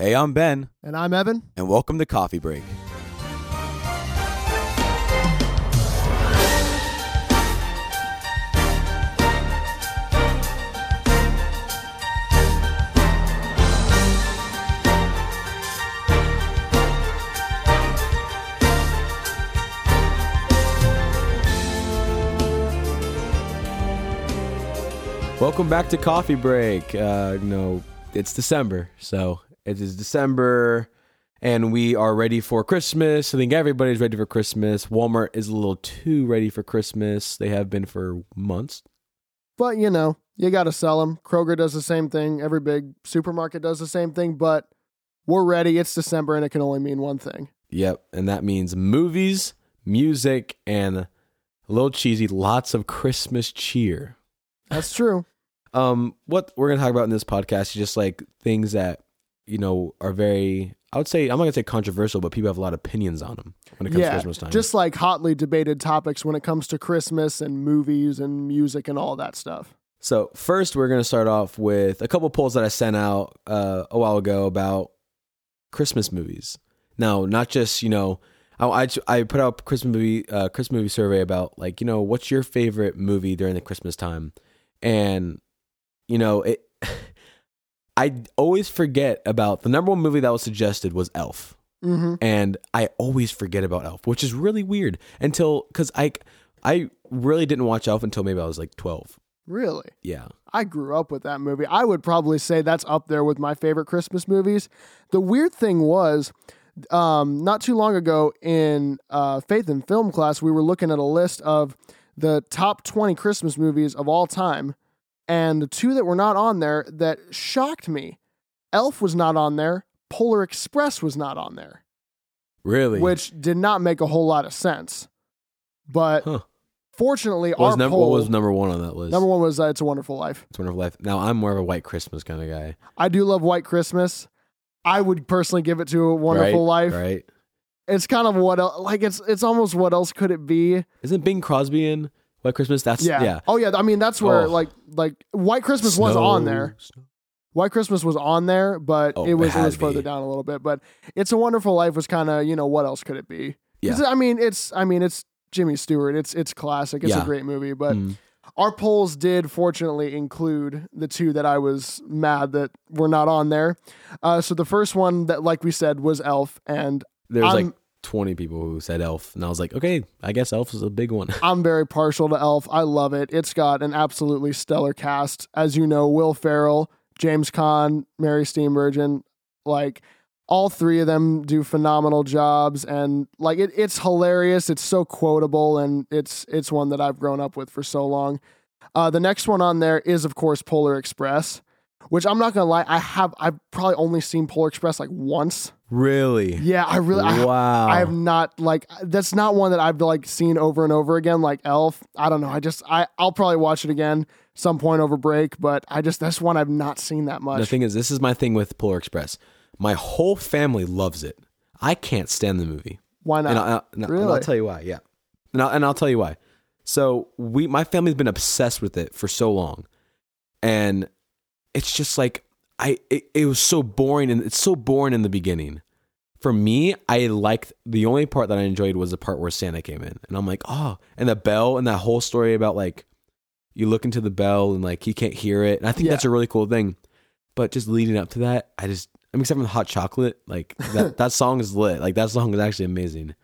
Hey, I'm Ben, And I'm Evan. and welcome to Coffee Break. Welcome back to Coffee Break. Uh, know, it's December, so it is December, and we are ready for Christmas. I think everybody's ready for Christmas. Walmart is a little too ready for Christmas. They have been for months. But, you know, you got to sell them. Kroger does the same thing. Every big supermarket does the same thing. But we're ready. It's December and it can only mean one thing. Yep, and that means movies, music, and a little cheesy, lots of Christmas cheer. That's true. Um, what we're gonna talk about in this podcast is just like things that you know are very. I would say I'm not gonna say controversial, but people have a lot of opinions on them when it comes to. Christmas time. Just like hotly debated topics when it comes to Christmas and movies and music and all that stuff. So first, we're gonna start off with a couple polls that I sent out uh, a while ago about Christmas movies. Now, not just you know, I I, I put out a Christmas movie uh, Christmas movie survey about like you know what's your favorite movie during the Christmas time, and you know it. I always forget about the number one movie that was suggested was Elf, Mm-hmm. and I always forget about Elf, which is really weird until because I I really didn't watch Elf until maybe I was like twelve. Really? Yeah. I grew up with that movie. I would probably say that's up there with my favorite Christmas movies. The weird thing was, um, not too long ago in uh, Faith and Film class, we were looking at a list of the top 20 Christmas movies of all time. And the two that were not on there that shocked me Elf was not on there, Polar Express was not on there, Really? which did not make a whole lot of sense. But Huh. fortunately, What was, our number, poll, what was number one on that list? number one was uh, It's a Wonderful Life. It's a Wonderful Life. Now I'm more of a White Christmas kind of guy. I do love White Christmas. I would personally give it to a Wonderful right? Life. Right? It's kind of what el- like it's it's almost what else could it be? Isn't Bing Crosby in White Christmas? That's Yeah. yeah. Oh yeah. I mean that's where Oh. like like White Christmas was on there. White Christmas was on there, but Oh, it was it it, was further down a little bit. But It's a Wonderful Life was kind of you know what else could it be? Yeah. I mean it's I mean it's Jimmy Stewart. It's it's classic. It's Yeah. a great movie. But Mm. our polls did fortunately include the two that I was mad that were not on there. Uh, so the first one that, like we said, was Elf, and there's I'm- like 20 people who said Elf, and I was like, okay, I guess Elf is a big one. I'm very partial to Elf. I love it. It's got an absolutely stellar cast. As you know, Will Ferrell, James Caan, Mary Steenburgen, like all three of them do phenomenal jobs and like it, it's hilarious. It's so quotable and it's it's one that I've grown up with for so long. Uh, the next one on there is of course Polar Express, which I'm not gonna lie, I have I've probably only seen Polar Express like once. really? Yeah, I really wow. I have not like that's not one that I've like seen over and over again like Elf. I don't know. I just I I'll probably watch it again some point over break, but I just that's one I've not seen that much. the thing is, this is my thing with Polar Express. My whole family loves it. I can't stand the movie. Why not? And, I, and I- and Really? I'll tell you why. Yeah, and I'll, and I'll tell you why. So we, my family's been obsessed with it for so long, and it's just like I, it, it was so boring, and it's so boring in the beginning. For me, I liked the only part that I enjoyed was the part where Santa came in, and I'm like, oh, and the bell, and that whole story about like you look into the bell and like he can't hear it, and I think Yeah. that's a really cool thing. But just leading up to that, I just I mean, except for the hot chocolate, like that that song is lit. Like that song is actually amazing.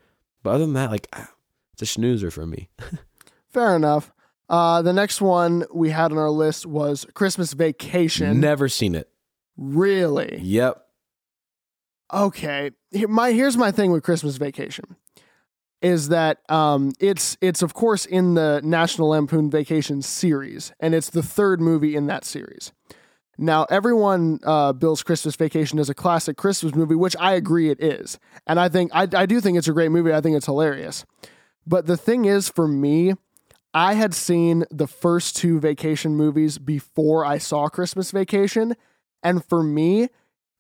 But other than that, like ah, it's a snoozer for me. Fair enough. Uh, the next one we had on our list was Christmas Vacation. Never seen it. really? Yep. Okay. Here, my here's my thing with Christmas Vacation is that um, it's it's of course in the National Lampoon Vacation series, and it's the third movie in that series. Now, everyone uh, bills Christmas Vacation as a classic Christmas movie, which I agree it is, and I think I, I do think it's a great movie. I think it's hilarious. But the thing is, for me, I had seen the first two vacation movies before I saw Christmas Vacation, and for me,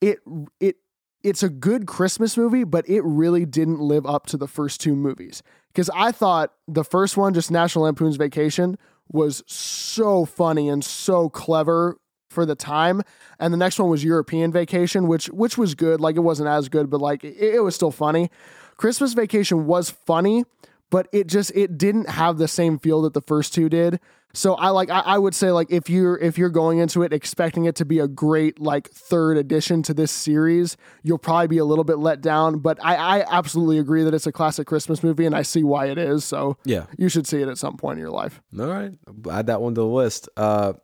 it it it's a good Christmas movie, but it really didn't live up to the first two movies. Because I thought the first one, just National Lampoon's Vacation, was so funny and so clever for the time. And the next one was European Vacation, which which was good. Like it wasn't as good, but like it, it was still funny. Christmas Vacation was funny, but it just it didn't have the same feel that the first two did. So I like I, I would say like if you're if you're going into it expecting it to be a great like third addition to this series, you'll probably be a little bit let down. But I, I absolutely agree that it's a classic Christmas movie, and I see why it is. So Yeah. you should see it at some point in your life. All right. Add that one to the list. Uh,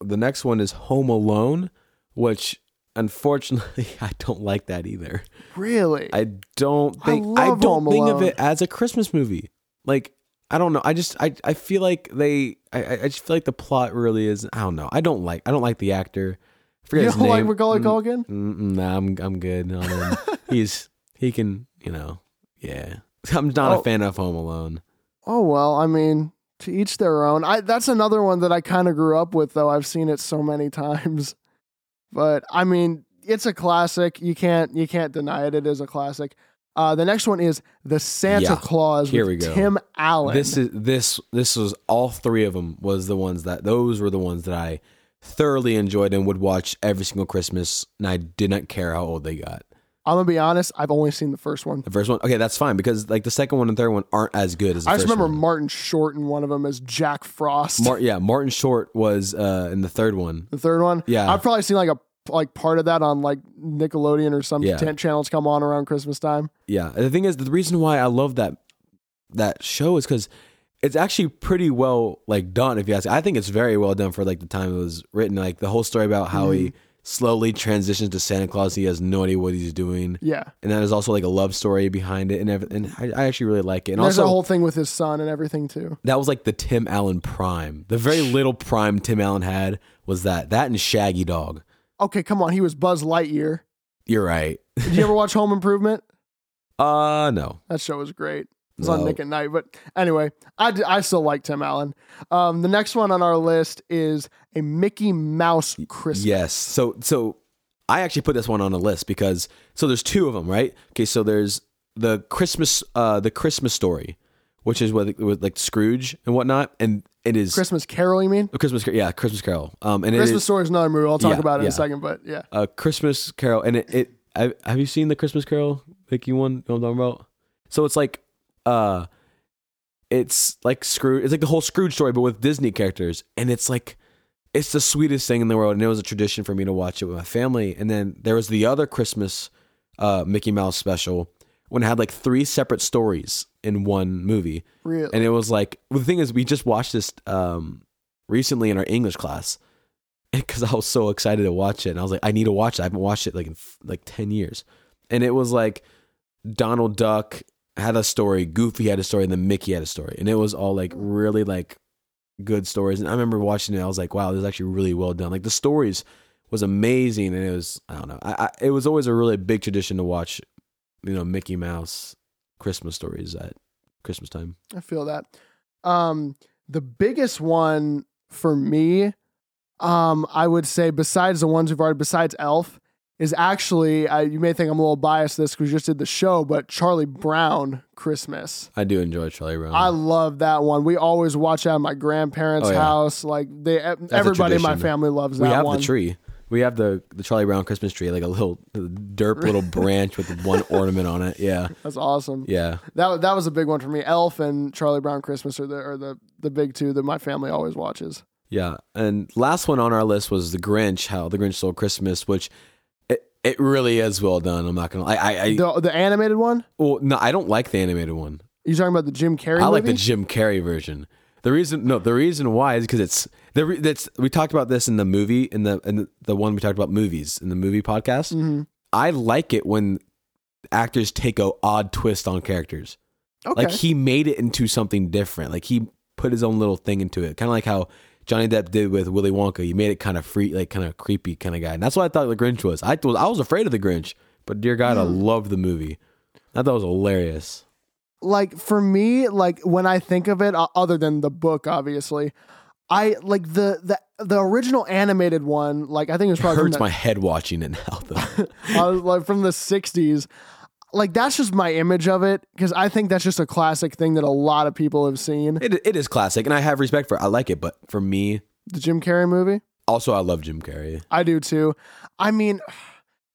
the next one is Home Alone, which unfortunately I don't like that either. Really? I don't think I, love don't Home think of it as a Christmas movie. Like I don't know. I just I, I feel like they I, I I just feel like the plot really is I don't know. I don't like I don't like the actor. I forget you his don't like name. Macaulay Mm, Culkin? mm, mm, nah, I'm I'm good on him. He's he can you know yeah. I'm not Oh. a fan of Home Alone. Oh well, I mean, to each their own. I that's another one that I kind of grew up with though. I've seen it so many times. But I mean, it's a classic. You can't you can't deny it. It is a classic. Uh, the next one is the Santa Yeah, Claus here with we go. Tim Allen. This is this this was all three of them was the ones that those were the ones that I thoroughly enjoyed and would watch every single Christmas, and I did not care how old they got. I'm gonna be honest. I've only seen the first one. The first one, okay, that's fine because like the second one and third one aren't as good as the I just first remember one. Martin Short in one of them as Jack Frost. Mar- yeah, Martin Short was uh, in the third one. the third one. Yeah. I've probably seen like a like part of that on like Nickelodeon or some Yeah. t- channels come on around Christmas time. Yeah, and the thing is, the reason why I love that that show is because it's actually pretty well like done. If you ask, I think it's very well done for like the time it was written. Like the whole story about how he Mm-hmm. Slowly transitions to Santa Claus. He has no idea what he's doing. Yeah. and then there's also like a love story behind it and everything. And I, I actually really like it. And And there's also, a whole thing with his son and everything too. that was like the Tim Allen prime. The very little prime Tim Allen had was that. That and Shaggy Dog. Okay, come on. He was Buzz Lightyear. You're right. Did you ever watch Home Improvement? Uh no. That show was great. Was on Nick at Nite. But anyway, I, d- I still like Tim Allen. Um, the next one on our list is a Mickey Mouse Christmas. Yes. So so I actually put this one on a list because so there's two of them, right? Okay, so there's the Christmas uh the Christmas story, which is with, with like Scrooge and whatnot, and it is Christmas Carol, you mean? Christmas yeah Christmas Carol. Um, and Christmas is Story is another movie. I'll talk Yeah, about it in a second, but yeah. a Christmas Carol, and it, it I, have you seen the Christmas Carol? Like you one, you know what I'm talking about? So it's like, uh, it's like Scrooge. It's like the whole Scrooge story, but with Disney characters, and it's like, it's the sweetest thing in the world. And it was a tradition for me to watch it with my family. And then there was the other Christmas, uh, Mickey Mouse special when it had like three separate stories in one movie. Really? And it was like, well, the thing is, we just watched this um, recently in our English class because I was so excited to watch it. And I was like, I need to watch it. I haven't watched it like in f- like 10 years. And it was like Donald Duck had a story, Goofy had a story, and then Mickey had a story. And it was all like really like good stories. And I remember watching it, I was like, wow, this is actually really well done. Like the stories was amazing. And it was, I don't know, I, I, it was always a really big tradition to watch, you know, Mickey Mouse Christmas stories at Christmas time. I feel that. Um, the biggest one for me, um, I would say, besides the ones we've already, besides Elf, is actually, uh, you may think I'm a little biased to this because we just did the show, but Charlie Brown Christmas. I do enjoy Charlie Brown. I love that one. We always watch that at my grandparents' Oh, yeah. house. Like they, everybody in my family loves that we have one. the tree. We have the the Charlie Brown Christmas tree, like a little derp little branch with one ornament on it. Yeah, That's awesome. yeah. That that was a big one for me. Elf and Charlie Brown Christmas are the are the the big two that my family always watches. Yeah, and last one on our list was the Grinch. How the Grinch stole Christmas, which it, really is well done. I'm not gonna. I I, I The the animated one. well, no, I don't like the animated one. You talking about the Jim Carrey? I like the? Jim Carrey version. The reason, no, the reason why is because it's the that's we talked about this in the movie in the in the, the one we talked about movies in the movie podcast. Mm-hmm. I like it when actors take a odd twist on characters. Okay. Like he made it into something different. Like he put his own little thing into it. Kind of like how Johnny Depp did with Willy Wonka. He made it kind of free, like kind of creepy kind of guy. And that's what I thought the Grinch was. I was I was afraid of the Grinch, but dear God, I Hmm. loved the movie. I thought it was hilarious. like for me, like when I think of it, other than the book, obviously, I like the the the original animated one. Like I think it was probably from hurts the, my head watching it now, though. I was like from the '60s. Like that's just my image of it because I think that's just a classic thing that a lot of people have seen. it, it is classic, and I have respect for. it. I like it, but for me, The Jim Carrey movie. Also, I love Jim Carrey. I do too. I mean,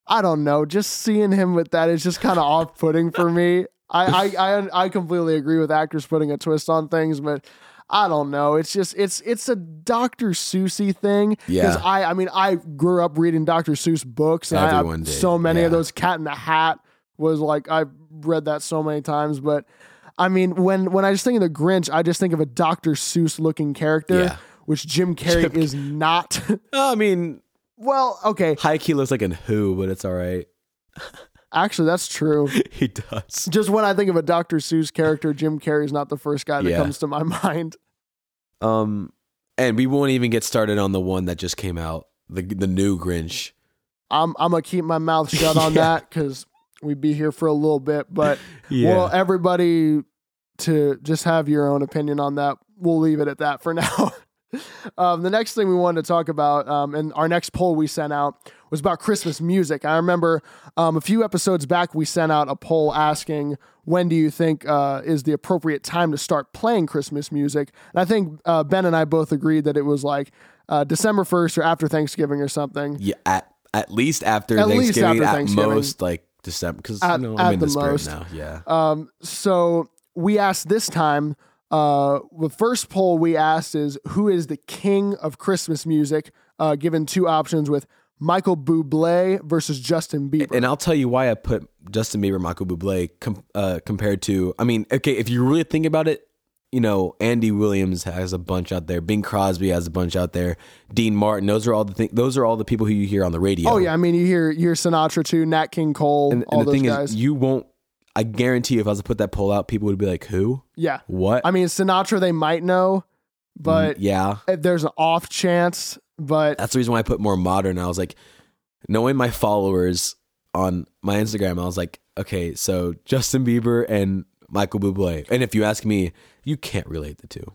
I don't know. Just seeing him with that is just kind of off putting for me. I, I, I I completely agree with actors putting a twist on things, but I don't know. It's just it's it's a Dr. Seussy thing. Yeah. I I mean I grew up reading Dr. Seuss books, and I Everyone have did, so many of those. Cat in the Hat was like I've read that so many times, but I mean when when I just think of the Grinch, I just think of a Dr. Seuss looking character, Yeah. which Jim Carrey is not. I mean, well, okay, high key looks like an Who, but it's all right. actually that's true. he does. just when I think of a Dr. Seuss character, Jim Carrey is not the first guy that Yeah. comes to my mind. Um, and we won't even get started on the one that just came out, the the new Grinch. I'm I'm gonna keep my mouth shut on Yeah. that because we'd be here for a little bit. But Yeah. well, everybody to just have your own opinion on that. We'll leave it at that for now. um, the next thing we wanted to talk about, um, and our next poll we sent out was about Christmas music. I remember um, a few episodes back we sent out a poll asking when do you think uh, is the appropriate time to start playing Christmas music. And I think uh, Ben and I both agreed that it was like uh, December first or after Thanksgiving or something. yeah, at at least after At least after at Thanksgiving. most like December, because you know, I'm in the the, most. now. Yeah. Um, so we asked this time. Uh, the first poll we asked is who is the king of Christmas music? Uh, given two options with Michael Bublé versus Justin Bieber. And I'll tell you why I put Justin Bieber, Michael Bublé com- uh, compared to. I mean, okay, if you really think about it, you know, Andy Williams has a bunch out there. Bing Crosby has a bunch out there. Dean Martin. Those are all the thing. Those are all the people who you hear on the radio. oh yeah, I mean you hear you hear Sinatra too, Nat King Cole, And, all the those thing guys. is, you won't. I guarantee, if I was to put that poll out, people would be like, "Who? yeah, What?" I mean Sinatra they might know, mm, but yeah, eh, there's an off chance. But that's the reason why I put more modern. I was like, knowing my followers on my Instagram, I was like, okay, so Justin Bieber and Michael Bublé. And if you ask me, you can't relate the two.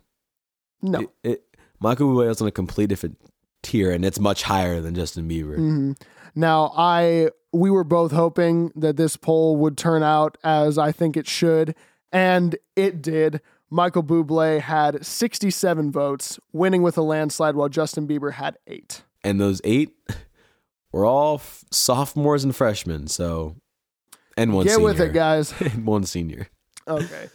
no, It, it, Michael Bublé is on a complete different tier, and it's much higher than Justin Bieber. hmm Now, I we were both hoping that this poll would turn out as I think it should, and it did. Michael Bublé had 67 votes, winning with a landslide, while Justin Bieber had eight. And those eight were all f- sophomores and freshmen. So, and one Get senior. with it, guys. and one senior. Okay.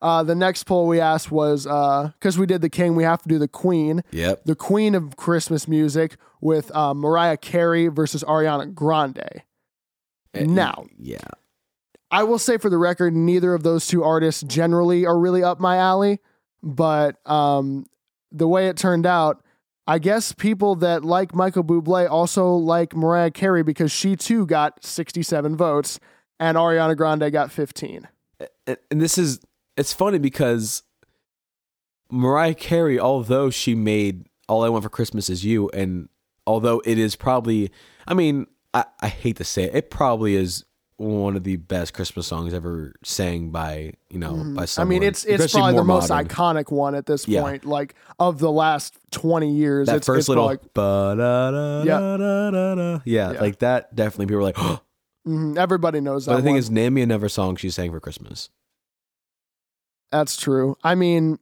Uh, the next poll we asked was because we did the King, we have to do the Queen. Yep. The Queen of Christmas music with uh, Mariah Carey versus Ariana Grande. Now, yeah. I will say for the record, neither of those two artists generally are really up my alley. But um, the way it turned out, I guess people that like Michael Bublé also like Mariah Carey because she too got 67 votes and Ariana Grande got 15. And, and this is it's funny because Mariah Carey, although she made "All I Want for Christmas Is You," and although it is probably, I mean, I, I hate to say it, it probably is one of the best Christmas songs ever sang by you know by Mm-hmm. I someone. mean, it's it's especially probably the most modern. iconic one at this Yeah. point, like of the last 20 years. That it's, first it's little, yeah, Yeah. like that. Definitely, people were like. Mhm, everybody knows that. but the thing one. is, name me another song she sang for Christmas. That's true. I mean,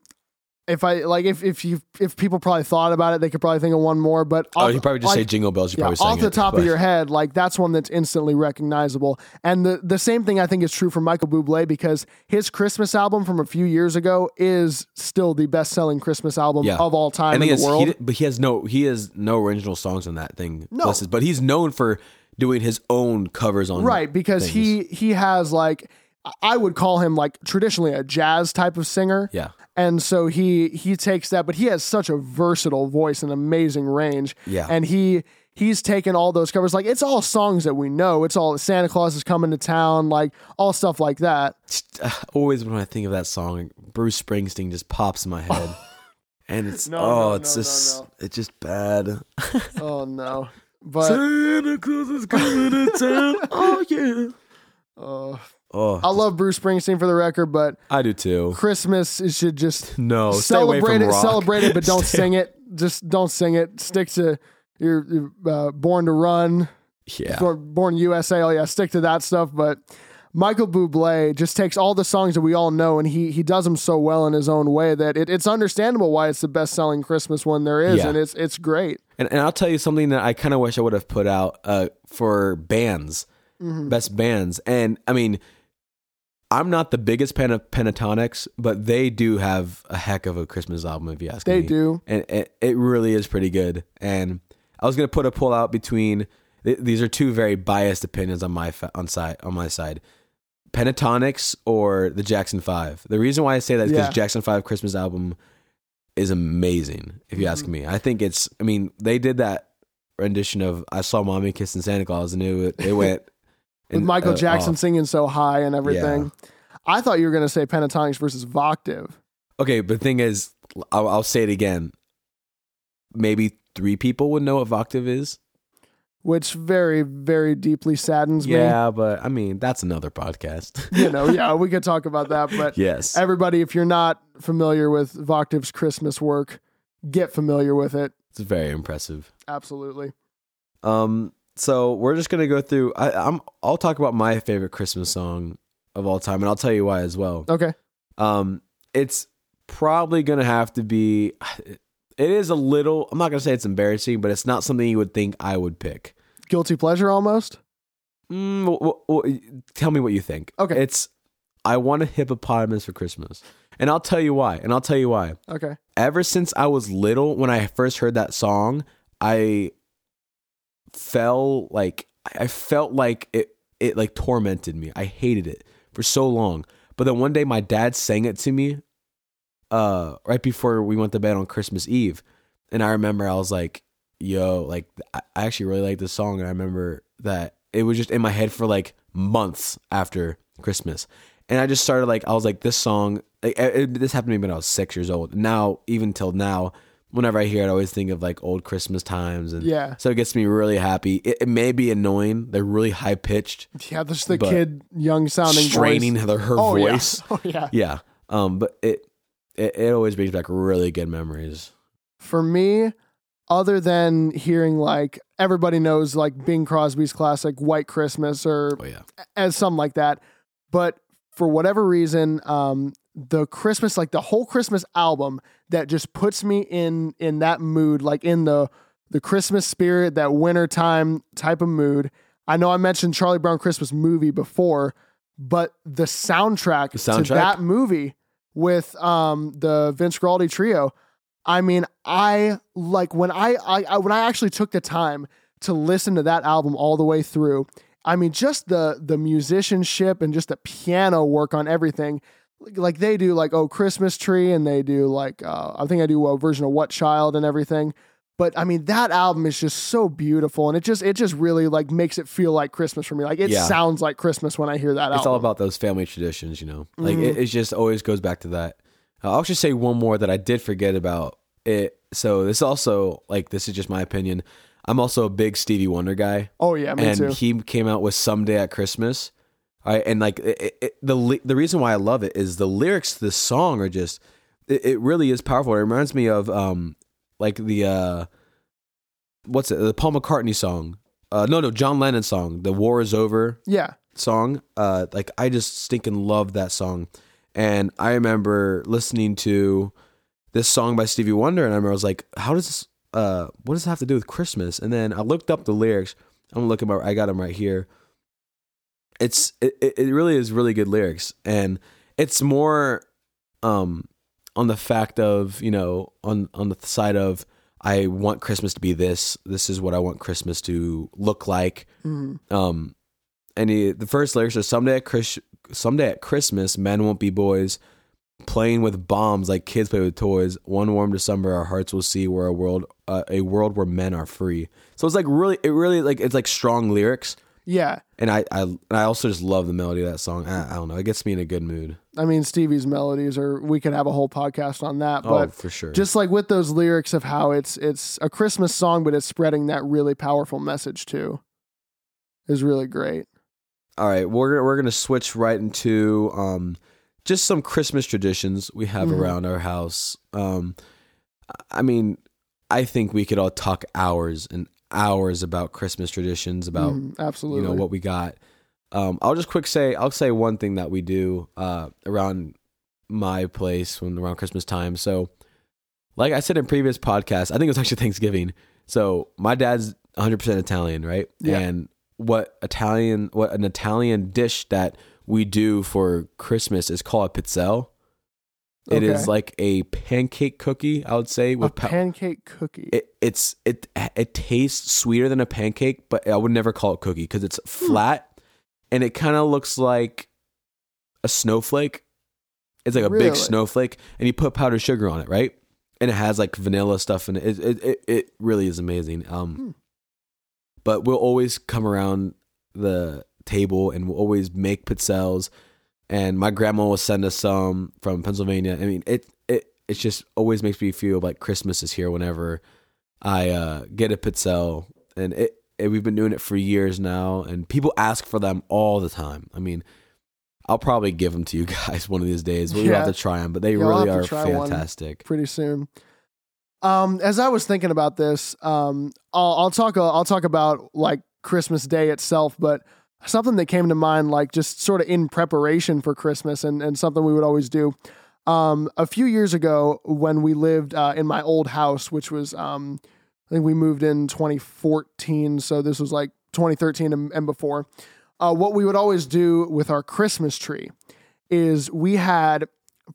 if I like, if if you if people probably thought about it, they could probably think of one more. But Oh, off- you probably just like, say Jingle Bells. You yeah, probably off the it, top but- of your head, like that's one that's instantly recognizable. And the the same thing I think is true for Michael Bublé because his Christmas album from a few years ago is still the best selling Christmas album Yeah. of all time and in he the has, world. He, but he has no he has no original songs on that thing. No. listed, but he's known for doing his own covers on right because things. he he has like I would call him like traditionally a jazz type of singer. yeah And so he he takes that, but he has such a versatile voice and amazing range. Yeah. And he he's taken all those covers. Like it's all songs that we know. It's all Santa Claus is coming to town, like all stuff like that. uh, always when I think of that song, Bruce Springsteen just pops in my head, and it's No, oh no, it's no, just it's just bad. Oh no. But Santa Claus is coming to town. Oh yeah. uh, Oh, I love Bruce Springsteen for the record, but I do too. Christmas it should just No, celebrate it, rock. celebrate it, but don't sing it. Just don't sing it. Stick to your, uh, Born to Run, Yeah, Born, Born USA. Oh yeah, stick to that stuff. But Michael Bublé just takes all the songs that we all know, and he he does them so well in his own way that it, it's understandable why it's the best selling Christmas one there is, Yeah. and it's it's great. And, and I'll tell you something that I kind of wish I would have put out uh, for bands, Mm-hmm. best bands. And I mean, I'm not the biggest fan of Pentatonix, but they do have a heck of a Christmas album, if you ask They me. They do. And it, it really is pretty good. And I was going to put a pull out between, th- these are two very biased opinions on my, fa- on, side, on my side. Pentatonix or the Jackson 5. The reason why I say that is because Yeah. Jackson 5 Christmas album is amazing, if you Mm-hmm. ask me. I think it's, I mean, they did that rendition of I Saw Mommy Kissing Santa Claus and it, it went. With and, Michael uh, Jackson oh. singing so high and everything. I thought you were going to say Pentatonix versus Voctave. Okay, but the thing is, I'll, I'll say it again. Maybe three people would know what Voctave is. which very, very deeply saddens me. Yeah, but I mean, that's another podcast. You know, yeah, we could talk about that. But yes. everybody, if you're not familiar with Voctave's Christmas work, get familiar with it. It's very impressive. Absolutely. Um, so we're just gonna go through. I, I'm. I'll talk about my favorite Christmas song of all time, and I'll tell you why as well. Okay. Um, it's probably gonna have to be. It is a little. I'm not gonna say it's embarrassing, but it's not something you would think I would pick. Guilty pleasure almost. Mm, w- w- w- tell me what you think. Okay. It's. I want a hippopotamus for Christmas, and I'll tell you why. And I'll tell you why. Okay. ever since I was little, when I first heard that song, I felt like I felt like it it like tormented me. I hated it for so long. But then one day my dad sang it to me uh right before we went to bed on Christmas Eve. And I remember I was like, yo, like I actually really like this song and I remember that it was just in my head for like months after Christmas. And I just started like I was like this song like, it- this happened to me when I was 6 years old. Now even till now whenever I hear it I always think of like old Christmas times and Yeah. so it gets me really happy. It, it may be annoying. They're really high pitched, Yeah, just the kid, young sounding straining voice. her, her oh, voice. Yeah. Oh yeah. Yeah. Um, but it, it it always brings back really good memories. For me, other than hearing like everybody knows like Bing Crosby's classic White Christmas or Oh yeah. as something like that. But for whatever reason, um, the Christmas, like the whole Christmas album, that just puts me in in that mood, like in the the Christmas spirit, that wintertime type of mood. I know I mentioned Charlie Brown Christmas movie before, but the soundtrack, The to that movie with um the Vince Guaraldi trio. I mean, I like when I, I, I when I actually took the time to listen to that album all the way through. I mean, just the the musicianship and just the piano work on everything. Like, they do, like oh Christmas tree, and they do like uh, I think I do a version of What Child and everything. But I mean, that album is just so beautiful, and it just it just really like makes it feel like Christmas for me. Like it Yeah. sounds like Christmas when I hear that It's album. all about those family traditions, you know. Like Mhm. it, it just always goes back to that. Uh, I'll just say one more that I did forget about it. So this also like this is just my opinion. I'm also a big Stevie Wonder guy. oh yeah, me and too. he came out with "Someday at Christmas." Right, and like it, it, the the reason why I love it is the lyrics to this song are just it, it really is powerful. It reminds me of um like the uh what's it the Paul McCartney song. Uh, no, no, John Lennon song, "The War Is Over" yeah, song. Uh, like I just stinking love that song, and I remember listening to this song by Stevie Wonder, and I remember I was like, "How does this? Uh, what does it have to do with Christmas?" And then I looked up the lyrics. I'm looking at. I got them right here. It's it, it really is really good lyrics, and it's more um on the fact of you know on on the side of I want Christmas to be this. This is what I want Christmas to look like. Mhm. Um, and he, the first lyrics are someday at Chris, someday at Christmas, men won't be boys playing with bombs like kids play with toys. One warm December, our hearts will see where a world, uh, a world where men are free. So it's like really, it really like it's like strong lyrics, yeah. and I, I, and I also just love the melody of that song. I, I don't know, it gets me in a good mood. I mean, Stevie's melodies are. We could have a whole podcast on that, oh, but for sure. just like with those lyrics of how it's it's a Christmas song, but it's spreading that really powerful message too, is really great. All right, we're gonna, we're gonna switch right into um, just some Christmas traditions we have Mhm. around our house. Um, I mean, I think we could all talk hours and hours about Christmas traditions, about Mhm, absolutely. you know what we got. Um, I'll just quick say I'll say one thing that we do uh, around my place when around Christmas time. So, like I said in previous podcasts, I think it was actually Thanksgiving. So my dad's 100 percent Italian, right? Yeah. And what Italian, what an Italian dish that we do for Christmas is called a pizzelle. It is Okay. like a pancake cookie, I would say, A with pa- pancake cookie. it, it's it it tastes sweeter than a pancake, but I would never call it cookie because it's Hmm. flat and it kind of looks like a snowflake. It's like a Really? big snowflake, and you put powdered sugar on it, right? And it has like vanilla stuff in it. It it, it, it really is amazing. Um, Hmm. but we'll always come around the table and we'll always make pizzelles. And my grandma will send us some from Pennsylvania. I mean, it it it just always makes me feel like Christmas is here whenever I uh, get a pizzelle, and it, it we've been doing it for years now, and people ask for them all the time. I mean, I'll probably give them to you guys one of these days. We'll Yeah. have to try them, but they Yeah, really are to try one. fantastic. pretty soon. Um, as I was thinking about this, um, I'll, I'll talk. I'll talk about like Christmas Day itself, but something that came to mind, like just sort of in preparation for Christmas, and and something we would always do. Um, a few years ago, when we lived uh, in my old house, which was, um, I think we moved in 2014, so this was like 2013 and, and before. Uh, what we would always do with our Christmas tree is we had,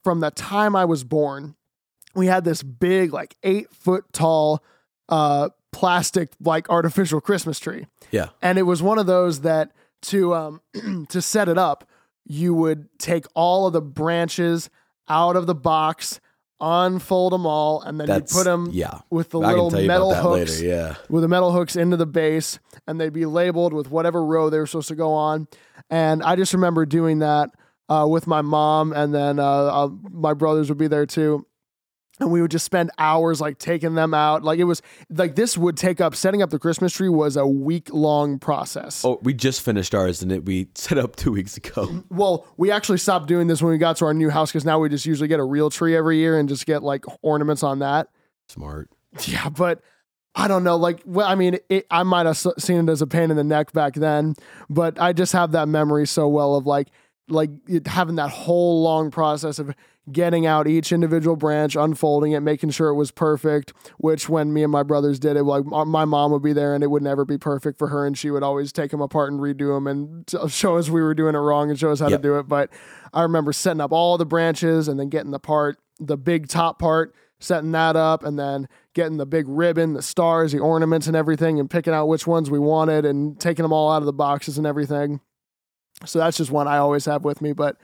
from the time I was born, we had this big, like eight foot tall, uh, plastic, like artificial Christmas tree. Yeah. And it was one of those that to um to set it up, you would take all of the branches out of the box, unfold them all, and then you That's put them yeah. with the I little you metal hooks later. Yeah. with the metal hooks into the base and they'd be labeled with whatever row they were supposed to go on. And I just remember doing that uh, with my mom, and then uh, uh, my brothers would be there too. And we would just spend hours like taking them out. Like it was like this would take up setting up the Christmas tree was a week long process. Oh, we just finished ours, and it we set up two weeks ago. Well, we actually stopped doing this when we got to our new house because now we just usually get a real tree every year and just get like ornaments on that. Smart. Yeah, but I don't know. Like, well, I mean, it, I might have seen it as a pain in the neck back then, but I just have that memory so well of like, like it, having that whole long process of getting out each individual branch, unfolding it, making sure it was perfect. Which, when me and my brothers did it, like my mom would be there, and it would never be perfect for her, and she would always take them apart and redo them and show us we were doing it wrong and show us how Yep. to do it. But I remember setting up all the branches and then getting the part, the big top part, setting that up, and then getting the big ribbon, the stars, the ornaments, and everything, and picking out which ones we wanted and taking them all out of the boxes and everything. So that's just one I always have with me. But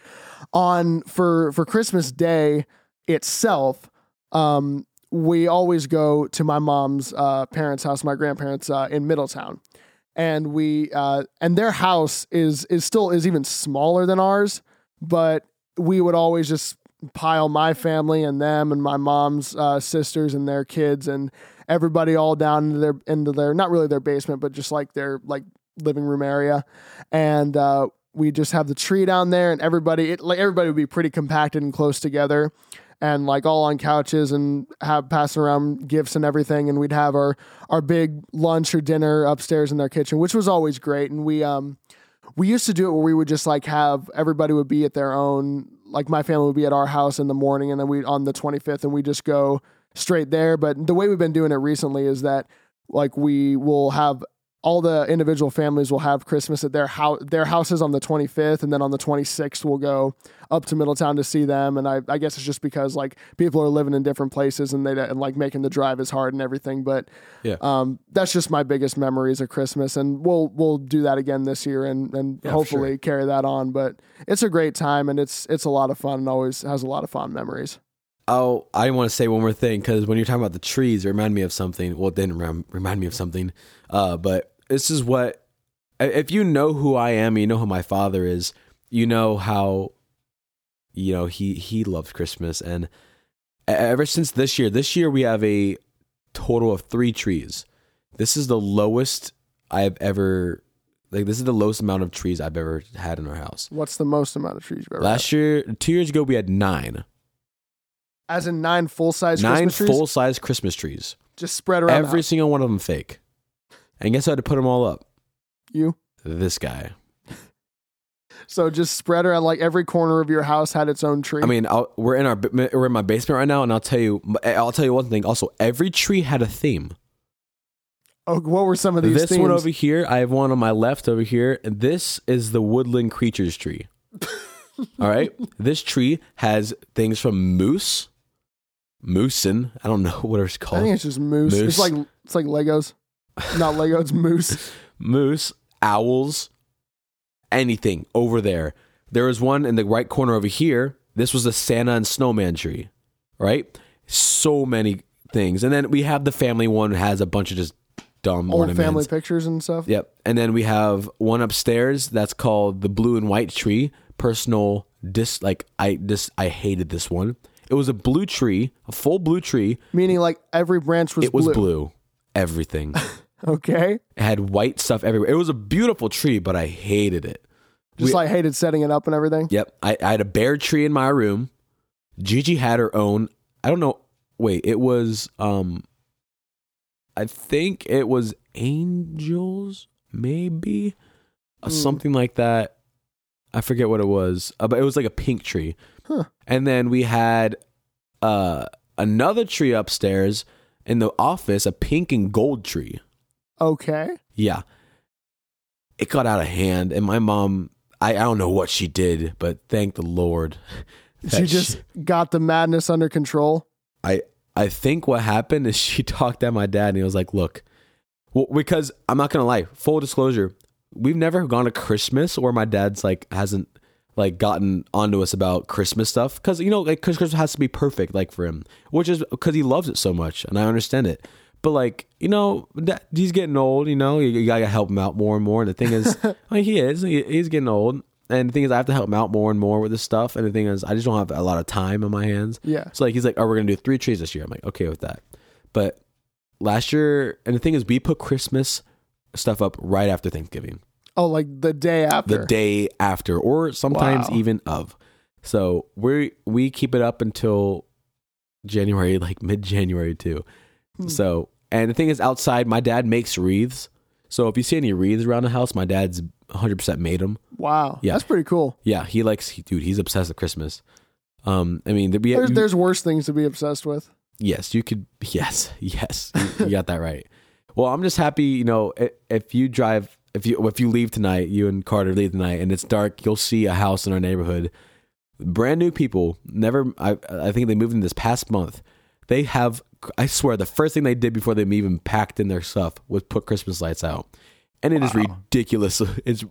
on for for Christmas Day itself, um, we always go to my mom's uh, parents' house, my grandparents uh, in Middletown, and we uh, and their house is is still is even smaller than ours, but we would always just pile my family and them and my mom's uh, sisters and their kids and everybody all down into their into their not really their basement but just like their like living room area. And uh, we just have the tree down there and everybody it, like everybody would be pretty compacted and close together and like all on couches and have passing around gifts and everything. And we'd have our our big lunch or dinner upstairs in their kitchen which was always great. And we um we used to do it where we would just like have everybody would be at their own like my family would be at our house in the morning and then we on the 25th and we just go straight there. But the way we've been doing it recently is that like we will have all the individual families will have Christmas at their house their houses on the 25th and then on the 26th we'll go up to Middletown to see them and I, I guess it's just because like people are living in different places and they and like making the drive is hard and everything but Yeah. um that's just my biggest memories of Christmas and we'll we'll do that again this year and and Yeah, hopefully carry that on but it's a great time and it's it's a lot of fun and always has a lot of fond memories Oh, I want to say one more thing because when you're talking about the trees, it reminded me of something. Well, it didn't rem- remind me of something. Uh, but this is what, if you know who I am, you know who my father is, you know how, you know, he, he loves Christmas. And ever since this year, this year we have a total of three trees. This is the lowest I've ever, like, this is the lowest amount of trees I've ever had in our house. what's the most amount of trees you've ever Last year, two years ago, we had nine. as in nine full size Nine Christmas trees full size Christmas trees. just spread around Every single one of them fake. And guess I had to put them all up? you This guy. so just spread around like every corner of your house had its own tree I mean, I'll, we're in our we're in my basement right now, and I'll tell you, eh, I'll tell you one thing. Also, every tree had a theme. Oh, what were some of these this themes? one over here, I have one on my left over here, and this is the woodland creatures tree. All right, this tree has things from moose, moosin. I don't know what it's called. I think it's just moose. Moose. It's like it's like Legos, not Lego. It's moose. moose, owls, anything over there. There is one in the right corner over here. This was the Santa and snowman tree, right? So many things. And then we have the family one has a bunch of just dumb Old ornaments. family pictures and stuff. Yep. And then we have one upstairs that's called the blue and white tree. Personal dis like I this I hated this one. It was a blue tree, a full blue tree. Meaning like every branch was It was blue. blue. Everything. Okay. it had white stuff everywhere. It was a beautiful tree, but I hated it. Just We- like hated setting it up and everything. Yep. I, I had a bear tree in my room. Gigi had her own. I don't know. Wait, it was um I think it was angels, maybe. Hmm. Something like that. I forget what it was. Uh, but it was like a pink tree. Huh. And then we had uh another tree upstairs in the office, a pink and gold tree. Okay. Yeah. It got out of hand and my mom I, I don't know what she did, but thank the Lord. She just got the madness under control. I I think what happened is she talked at my dad and he was like, "Look, well, because I'm not gonna lie, full disclosure, we've never gone to Christmas where my dad's like hasn't like gotten onto us about Christmas stuff because you know like 'cause Christmas has to be perfect like for him, which is because he loves it so much and I understand it. But like you know, that, he's getting old. You know, you, you gotta help him out more and more. And the thing is, mean, he is. He, he's getting old. And the thing is, I have to help him out more and more with this stuff. And the thing is, I just don't have a lot of time on my hands. Yeah. So like he's like, oh, we're gonna do three trees this year. I'm like, okay with that. But last year, and the thing is, we put Christmas stuff up right after Thanksgiving, Oh, like the day after. the day after, or sometimes Wow. even of. So we we keep it up until January, like mid January too. Hmm. So and the thing is, outside, my dad makes wreaths. So if you see any wreaths around the house, my dad's 100 percent made them. Wow. Yeah. That's pretty cool. Yeah, he likes, he, dude. He's obsessed with Christmas. Um, I mean, we, There's we- there's worse things to be obsessed with. Yes, you could. Yes, yes, you, you got that right. Well, I'm just happy. You know, i- if you drive, if you if you leave tonight, you and Carter leave tonight, and it's dark, you'll see a house in our neighborhood. Brand new people. Never. I I think they moved in this past month. They have. I swear, the first thing they did before they even packed in their stuff was put Christmas lights out, and it is Wow. ridiculous. It's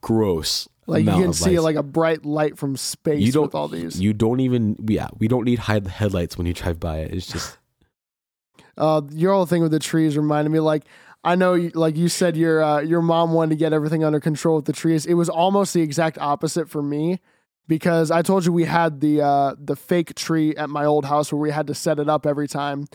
gross. Like you can see lights. like a bright light from space you don't with all these. You don't even. Yeah, we don't need hide headlights when you drive by it. It's just. Uh, your whole thing with the trees reminded me like I know, you, like you said, your uh, your mom wanted to get everything under control with the trees. It was almost the exact opposite for me because I told you we had the uh, the fake tree at my old house where we had to set it up every time.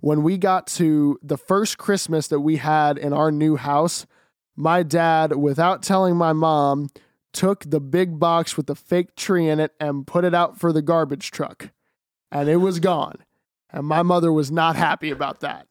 When we got to the first Christmas that we had in our new house, my dad, without telling my mom, took the big box with the fake tree in it and put it out for the garbage truck, and it was gone. And my mother was not happy about that.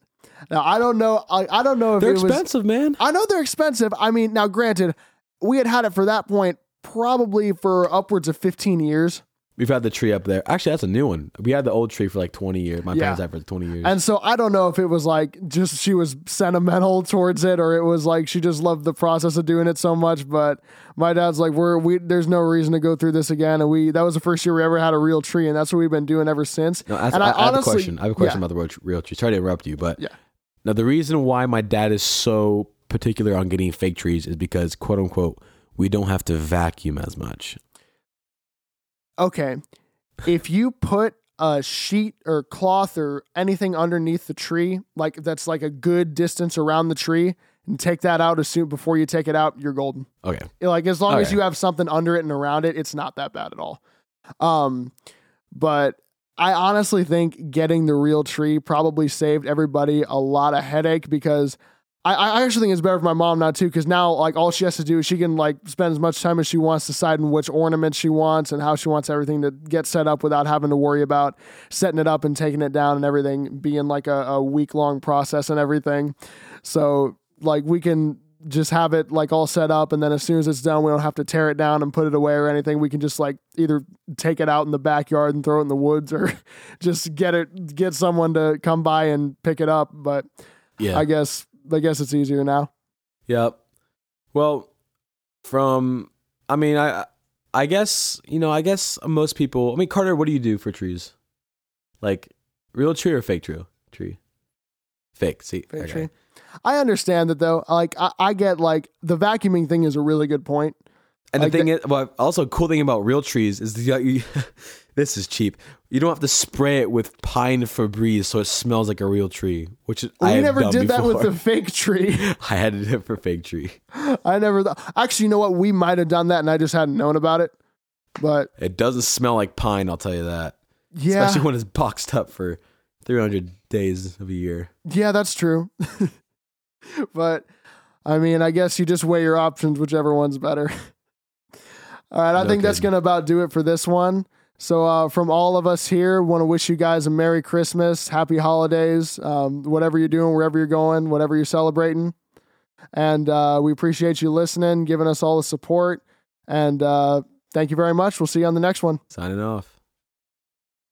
Now I don't know. I, I don't know if They're it was. expensive, man. I know they're expensive. I mean, now granted, we had had it for that point probably for upwards of 15 years. We've had the tree up there. Actually, that's a new one. We had the old tree for like 20 years. My Yeah. parents had it for 20 years. And so I don't know if it was like just she was sentimental towards it or it was like she just loved the process of doing it so much. But my dad's like, we're, we, there's no reason to go through this again. And we, that was the first year we ever had a real tree. And that's what we've been doing ever since. no, and I, I I have a question. I have a question yeah. about the real, real tree. Sorry to interrupt you, but Yeah. now the reason why my dad is so particular on getting fake trees is because, quote unquote, we don't have to vacuum as much. okay, if you put a sheet or cloth or anything underneath the tree, like that's like a good distance around the tree, and take that out as soon before you take it out, you're golden. Okay. Like as long as you have something under it and around it, it's not that bad at all. Um, but I honestly think getting the real tree probably saved everybody a lot of headache because I, I actually think it's better for my mom now too because now like all she has to do is she can like spend as much time as she wants deciding which ornaments she wants and how she wants everything to get set up without having to worry about setting it up and taking it down and everything being like a, a week long process and everything. So like we can just have it like all set up and then as soon as it's done we don't have to tear it down and put it away or anything we can just like either take it out in the backyard and throw it in the woods or just get it get someone to come by and pick it up but Yeah. i guess I guess it's easier now. Yep. Well, from I mean, I I guess you know, I guess most people. I mean, Carter, what do you do for trees? Like real tree or fake tree? Tree. Fake. See, Fake okay. tree. I understand that though. Like I, I get like the vacuuming thing is a really good point. And Like the thing is, well, also cool thing about real trees is the, you, this is cheap. You don't have to spray it with pine Febreze so it smells like a real tree, which I never did that with before. the fake tree. I had to do it for fake tree. I never th- actually. You know what? We might have done that, and I just hadn't known about it. But It doesn't smell like pine, I'll tell you that. yeah, Especially when it's boxed up for 300 days of a year. yeah, that's true. but I mean, I guess you just weigh your options, whichever one's better. All right, I No think that's gonna about do it for this one. So, uh, from all of us here, want to wish you guys a Merry Christmas, Happy Holidays, um, whatever you're doing, wherever you're going, whatever you're celebrating. And uh, we appreciate you listening, giving us all the support. And uh, thank you very much. We'll see you on the next one. Signing off.